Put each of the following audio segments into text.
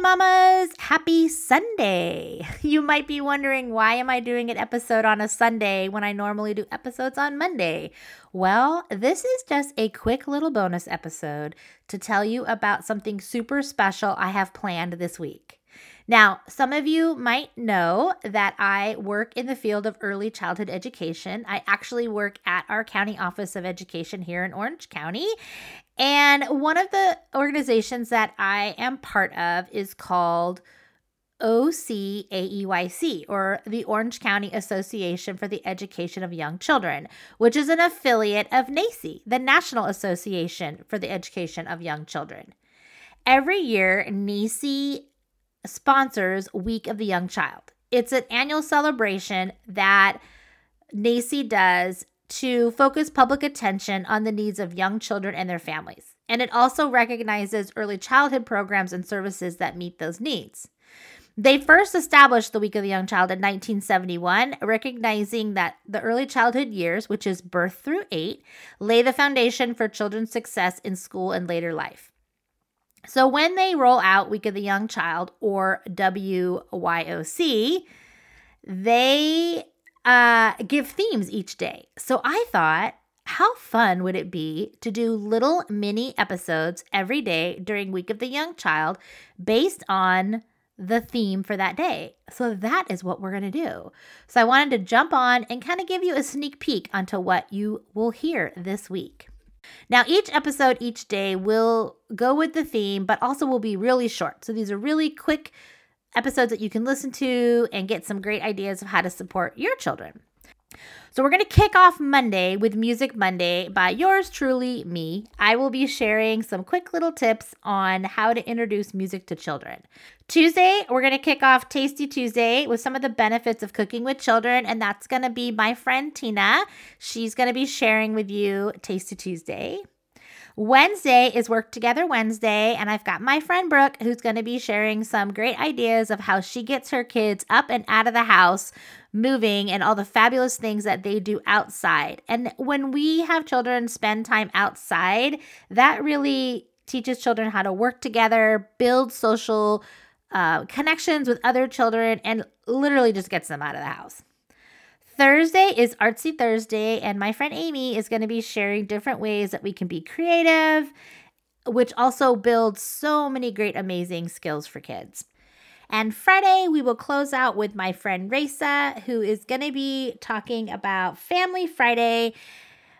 Mamas, happy Sunday. You might be wondering why am I doing an episode on a Sunday when I normally do episodes on Monday? Well, this is just a quick little bonus episode to tell you about something super special I have planned this week. Now, some of you might know that I work in the field of early childhood education. I actually work at our county office of education here in Orange County. And one of the organizations that I am part of is called OCAEYC, or the Orange County Association for the Education of Young Children, which is an affiliate of NAEYC, the National Association for the Education of Young Children. Every year, NAEYC sponsors Week of the Young Child. It's an annual celebration that NAEYC does to focus public attention on the needs of young children and their families. And it also recognizes early childhood programs and services that meet those needs. They first established the Week of the Young Child in 1971, recognizing that the early childhood years, which is birth through eight, lay the foundation for children's success in school and later life. So when they roll out Week of the Young Child or WYOC, they uh, give themes each day. So I thought, how fun would it be to do little mini episodes every day during Week of the Young Child based on the theme for that day. So that is what we're going to do. So I wanted to jump on and kind of give you a sneak peek onto what you will hear this week. Now, each episode each day will go with the theme, but also will be really short. So these are really quick episodes that you can listen to and get some great ideas of how to support your children. So, we're going to kick off Monday with Music Monday by yours truly, me. I will be sharing some quick little tips on how to introduce music to children. Tuesday, we're going to kick off Tasty Tuesday with some of the benefits of cooking with children, and that's going to be my friend Tina. She's going to be sharing with you Tasty Tuesday. Wednesday is Work Together Wednesday, and I've got my friend Brooke who's going to be sharing some great ideas of how she gets her kids up and out of the house, moving, and all the fabulous things that they do outside. And when we have children spend time outside, that really teaches children how to work together, build social uh, connections with other children, and literally just gets them out of the house. Thursday is Artsy Thursday, and my friend Amy is going to be sharing different ways that we can be creative, which also builds so many great, amazing skills for kids. And Friday, we will close out with my friend Raisa, who is going to be talking about Family Friday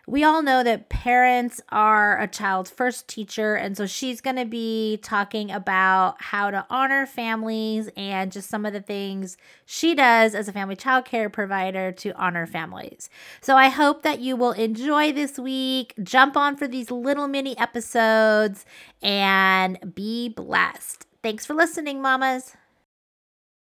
we all know that parents are a child's first teacher. And so she's going to be talking about how to honor families and just some of the things she does as a family child care provider to honor families. So I hope that you will enjoy this week. Jump on for these little mini episodes and be blessed. Thanks for listening, mamas.